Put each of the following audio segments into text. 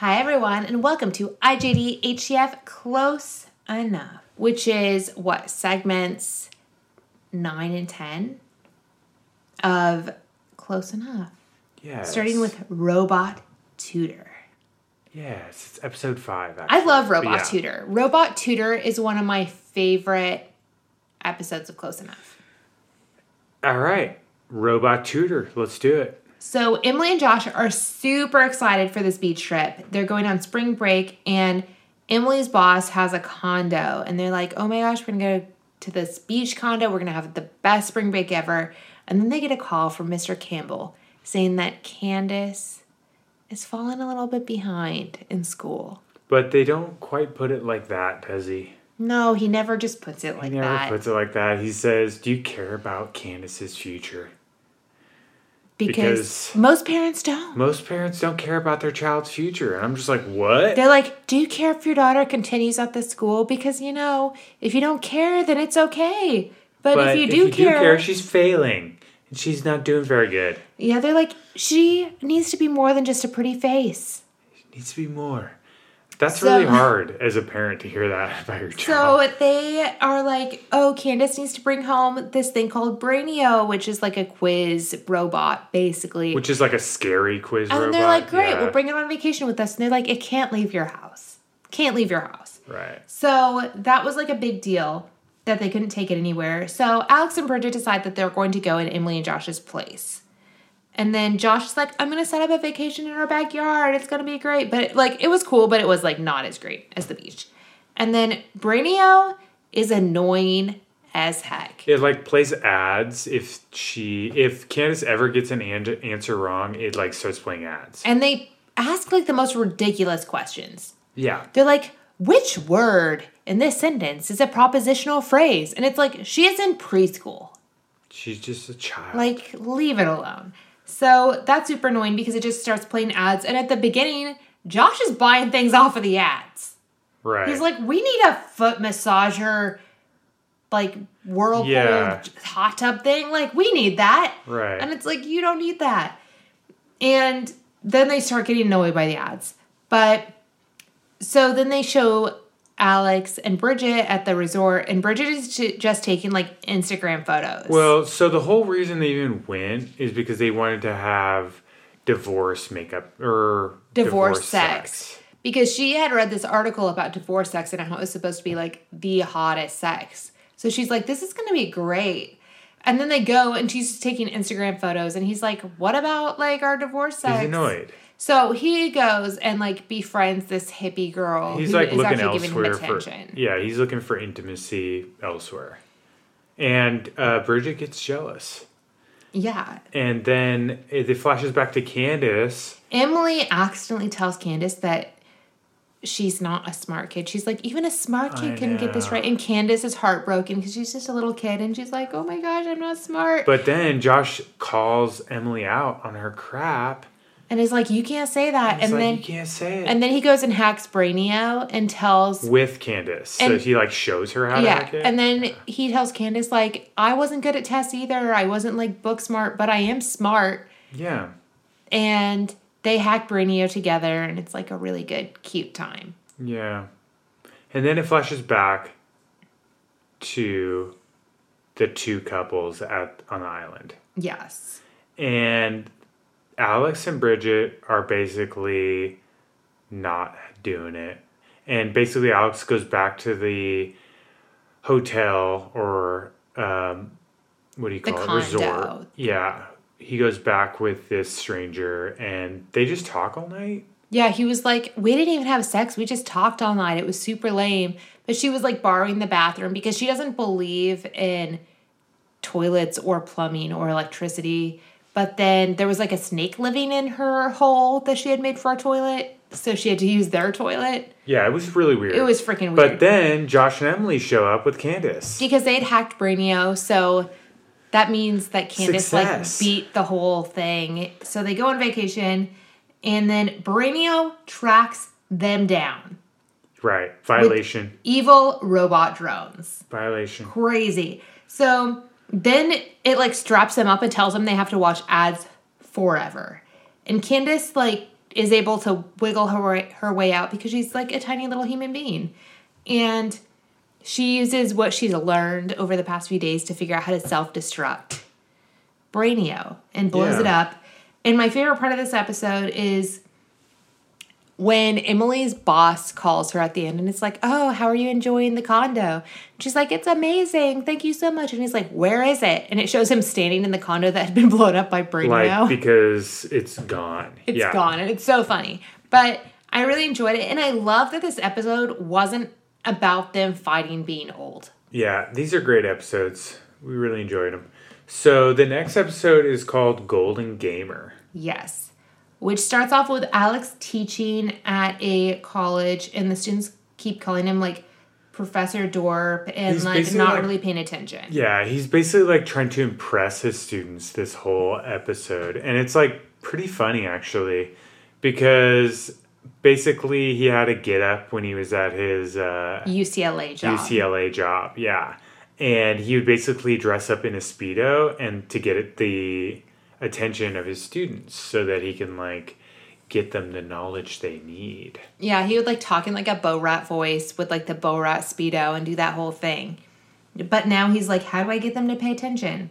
Hi, everyone, and welcome to IJD HCF Close Enough, which is what segments nine and 10 of Close Enough, Yeah. starting with Robot Tutor. Yes, it's episode five. Actually. I love Robot yeah. Tutor. Robot Tutor is one of my favorite episodes of Close Enough. All right, robot tutor. Let's do it. So Emily and Josh are super excited for this beach trip. They're going on spring break, and Emily's boss has a condo, and they're like, "Oh my gosh, we're gonna go to this beach condo. We're gonna have the best spring break ever." And then they get a call from Mr. Campbell saying that Candace is falling a little bit behind in school. But they don't quite put it like that, does he? No, he never just puts it like that. he never that puts it like that. He says, "Do you care about Candace's future?" Because, because- most parents don't. Most parents don't care about their child's future, and I'm just like, "What?" They're like, Do you care if your daughter continues at the school? Because, you know, if you don't care, then it's okay. But, but if you do care, she's failing, and she's not doing very good. yeah, they're like, She needs to be more than just a pretty face. She needs to be more. That's So- really hard as a parent to hear that about your child. So they are like, Oh, Candace needs to bring home this thing called Brainio, which is like a quiz robot, basically. Which is like a scary quiz and robot. they're like, Great, Yeah. we'll bring it on vacation with us. And they're like, It can't leave your house. Can't leave your house. Right. So that was like a big deal that they couldn't take it anywhere. So Alex and Bridget decide that they're going to go in Emily and Josh's place. And then Josh is like, I'm gonna set up a vacation in our backyard. It's gonna be great. But like it was cool, but it was like not as great as the beach. And then Brainio is annoying as heck. It like plays ads if she if Candace ever gets an an- answer wrong, it like starts playing ads. And they ask like the most ridiculous questions. Yeah. They're like, which word in this sentence is a propositional phrase? And it's like, she is in preschool. She's just a child. Like, leave it alone. So that's super annoying because it just starts playing ads. And at the beginning, Josh is buying things off of the ads. right. He's like, we need a foot massager, like whirlpool Yeah. hot tub thing. Like, we need that. Right. And it's like, you don't need that. And then they start getting annoyed by the ads. But so then they show Alex and Bridget at the resort, and Bridget is just taking like Instagram photos. well, so the whole reason they even went is because they wanted to have divorce makeup or divorce, sex. Because she had read this article about divorce sex and how it was supposed to be like the hottest sex. So she's like, this is going to be great. And then they go and she's just taking Instagram photos and he's like, what about like our divorce sex? He's annoyed. So he goes and like befriends this hippie girl. He's like looking actually giving him elsewhere for yeah. He's looking for intimacy elsewhere, and uh, Bridget gets jealous. Yeah. And then it, flashes back to Candace. Emily accidentally tells Candace that she's not a smart kid. She's like, even a smart kid couldn't get this right. And Candace is heartbroken because she's just a little kid and she's like, oh my gosh, I'm not smart. But then Josh calls Emily out on her crap. And is like, you can't say that. It's and like, then you can't say it. and then he goes and hacks Brainio and tells with Candace. so he like shows her how to hack it. and then he tells Candace like, I wasn't good at tests either. I wasn't like book smart, but I am smart. yeah. And they hack Brainio together, and it's like a really good, cute time. Yeah. And then it flashes back to the two couples at on the island. Yes. And Alex and Bridget are basically not doing it. And basically Alex goes back to the hotel or um what do you The call it? condo. Resort. Yeah. He goes back with this stranger and they just talk all night. Yeah, he was like, we didn't even have sex. We just talked all night. It was super lame. But she was like borrowing the bathroom because she doesn't believe in toilets or plumbing or electricity. But then there was like a snake living in her hole that she had made for a toilet. So she had to use their toilet. Yeah, it was really weird. It was freaking weird. But then Josh and Emily show up with Candace. because they'd hacked Brainio, so that means that Candace Success. like beat the whole thing. So they go on vacation, and then Brainio tracks them down. Right. Violation. Evil robot drones. Violation. Crazy. So then it like straps them up and tells them they have to watch ads forever. And Candace like is able to wiggle her way, her way out because she's like a tiny little human being. And she uses what she's learned over the past few days to figure out how to self destruct Brainio and blows Yeah. it up. And my favorite part of this episode is when Emily's boss calls her at the end and it's like, Oh, how are you enjoying the condo? And she's like, It's amazing. Thank you so much. And he's like, Where is it? And it shows him standing in the condo that had been blown up by Brainio. Like because it's gone. It's yeah. gone and it's so funny. But I really enjoyed it and I love that this episode wasn't about them fighting being old. Yeah, these are great episodes. We really enjoyed them. So the next episode is called Golden Gamer. Yes. Which starts off with Alex teaching at a college and the students keep calling him like Professor Dorp and He's like not like- really paying attention. Yeah, he's basically like trying to impress his students this whole episode. And it's like pretty funny actually because basically he had a get up when he was at his uh, UCLA job. UCLA job. Yeah. And he would basically dress up in a Speedo and to get it the attention of his students so that he can like get them the knowledge they need. Yeah, he would like talk in like a Borat voice with like the Borat Speedo and do that whole thing. But now he's like, how do I get them to pay attention?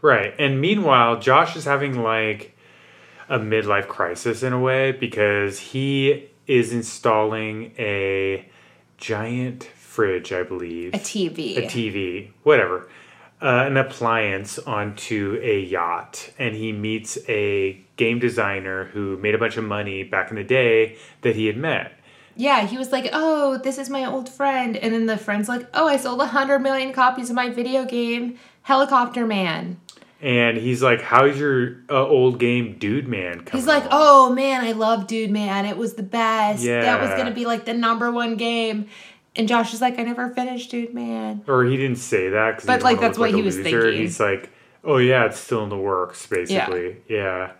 Right. And meanwhile, Josh is having like a midlife crisis in a way because he is installing a giant fridge, I believe. A TV. A TV, whatever. Uh, an appliance onto a yacht. And he meets a game designer who made a bunch of money back in the day that he had met. Yeah, he was like, "Oh, this is my old friend," and then the friend's like, "Oh, I sold a hundred million copies of my video game, Helicopter Man." And he's like, How's your uh, old game, Dude Man? Coming He's like, along?" "Oh man, I love Dude Man. It was the best. That was gonna be like the number one game." And Josh is like, "I never finished Dude Man." or he didn't say that because But, like, that's what he was thinking. He's like, oh yeah, it's still in the works, basically. Yeah.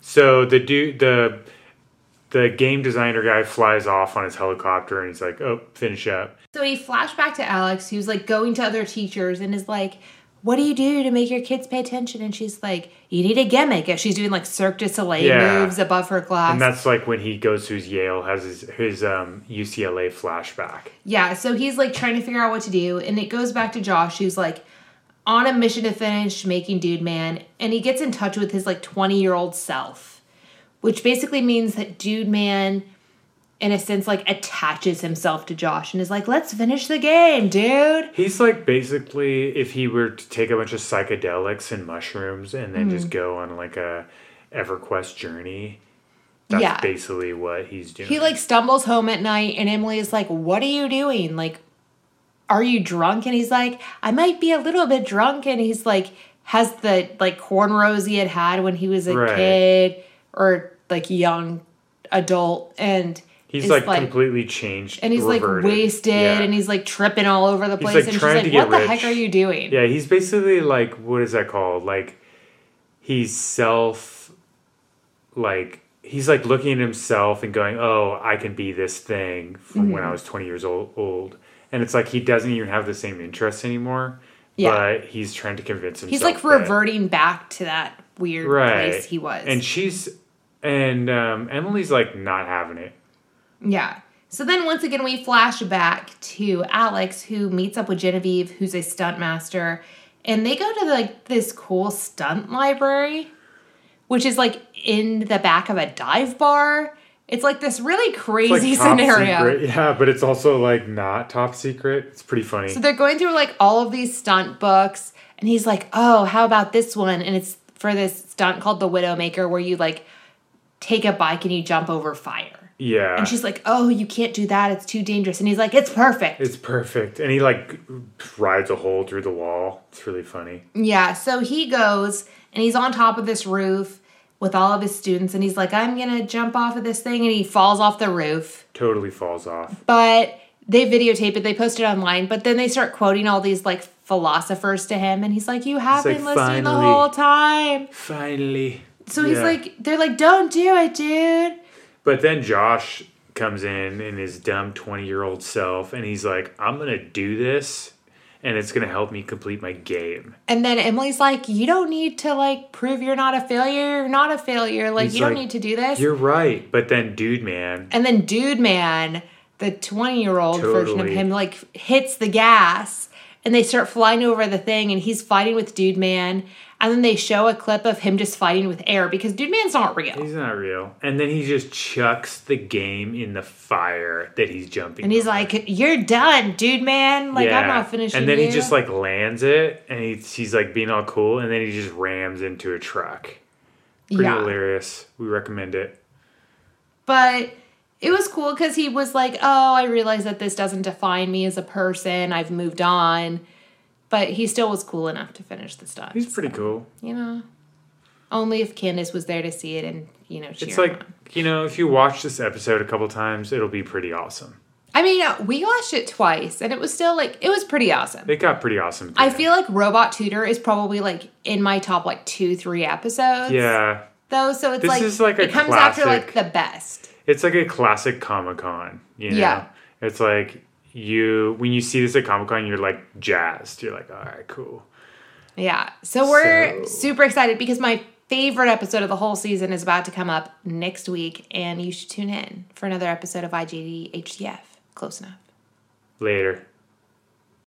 So the dude, the the game designer guy flies off on his helicopter, and he's like, oh, finish up. So he flashed back to Alex, who's like going to other teachers and is like, What do you do to make your kids pay attention? And she's like, You need a gimmick. And she's doing like Cirque du Soleil Yeah. moves above her class. And that's like when he goes to his Yale, has his his um, UCLA flashback. yeah, so he's like trying to figure out what to do. And it goes back to Josh, who's like on a mission to finish making Dude Man. And he gets in touch with his like 20 year old self, which basically means that Dude Man, in a sense, like attaches himself to Josh and is like, Let's finish the game, dude. He's like basically if he were to take a bunch of psychedelics and mushrooms and then Mm-hmm. just go on like a EverQuest journey. That's Yeah. basically what he's doing. He like stumbles home at night and Emily is like, What are you doing? Like, are you drunk? And he's like, I might be a little bit drunk. And he's like, has the like cornrows he had had when he was a Right. kid or like young adult. And He's is, like, completely changed. and he's like wasted Yeah. and he's like tripping all over the place. like, and she's like, What the heck are you doing? Yeah, he's basically like what is that called? Like he's self like he's like looking at himself and going, "Oh, I can be this thing from when I Mm-hmm. was 20 years old." old. And it's like he doesn't even have the same interests anymore. Yeah. But he's trying to convince himself. He's like that- reverting back to that weird right. place he was. And she's and um, Emily's like not having it. Yeah. So then once again we flash back to Alex who meets up with Genevieve who's a stunt master and they go to like this cool stunt library which is like in the back of a dive bar. It's like this really crazy like scenario. secret. Yeah, but it's also like not top secret. It's pretty funny. So they're going through like all of these stunt books and he's like, "Oh, how about this one?" And it's for this stunt called the Widowmaker where you like take a bike and you jump over fire. yeah. And she's like, "Oh, you can't do that. It's too dangerous." And he's like, "It's perfect." It's perfect. And he like rides a hole through the wall. It's really funny. Yeah, so he goes and he's on top of this roof with all of his students and he's like, I'm gonna jump off of this thing and he falls off the roof. Totally falls off. But they videotape it, they post it online, but then they start quoting all these like philosophers to him and he's like, You have like, been listening the whole time. Finally. So he's Yeah. like they're like, Don't do it, dude. But then Josh comes in in his dumb 20 year old self and he's like, I'm going to do this. and it's gonna help me complete my game. And then Emily's like, You don't need to like prove you're not a failure. You're not a failure. Like, He's you don't like, need to do this. You're right, but then, dude, man, And then Dude Man, the 20 year old version of Totally. him, like hits the gas and they start flying over the thing and he's fighting with Dude Man. And then they show a clip of him just fighting with air because Dude Man's not real. he's not real. And then he just chucks the game in the fire that he's jumping. And he's over. like, You're done, Dude Man. Like, I'm not finishing. And then you. he just like lands it, and he's he's like being all cool, and then he just rams into a truck. Pretty Yeah. hilarious. We recommend it. But it was cool because he was like, Oh, I realize that this doesn't define me as a person. I've moved on. But he still was cool enough to finish the stuff. He's pretty cool. you know. Only if Candace was there to see it and, you know, It's like on. you know, if you watch this episode a couple times, it'll be pretty awesome. I mean, uh, we watched it twice and it was still like, it was pretty awesome. It got pretty awesome. I feel like Robot Tutor is probably like in my top like two, three episodes. yeah, Though, so it's This like, is like a it comes after like classic- the best. it's like a classic Comic Con. You know, Yeah. it's like you when you see this at Comic Con, you're like jazzed. You're like, all right, cool. Yeah. So we're So- super excited because my favorite episode of the whole season is about to come up next week and you should tune in for another episode of IGD HDF. Close enough. Later.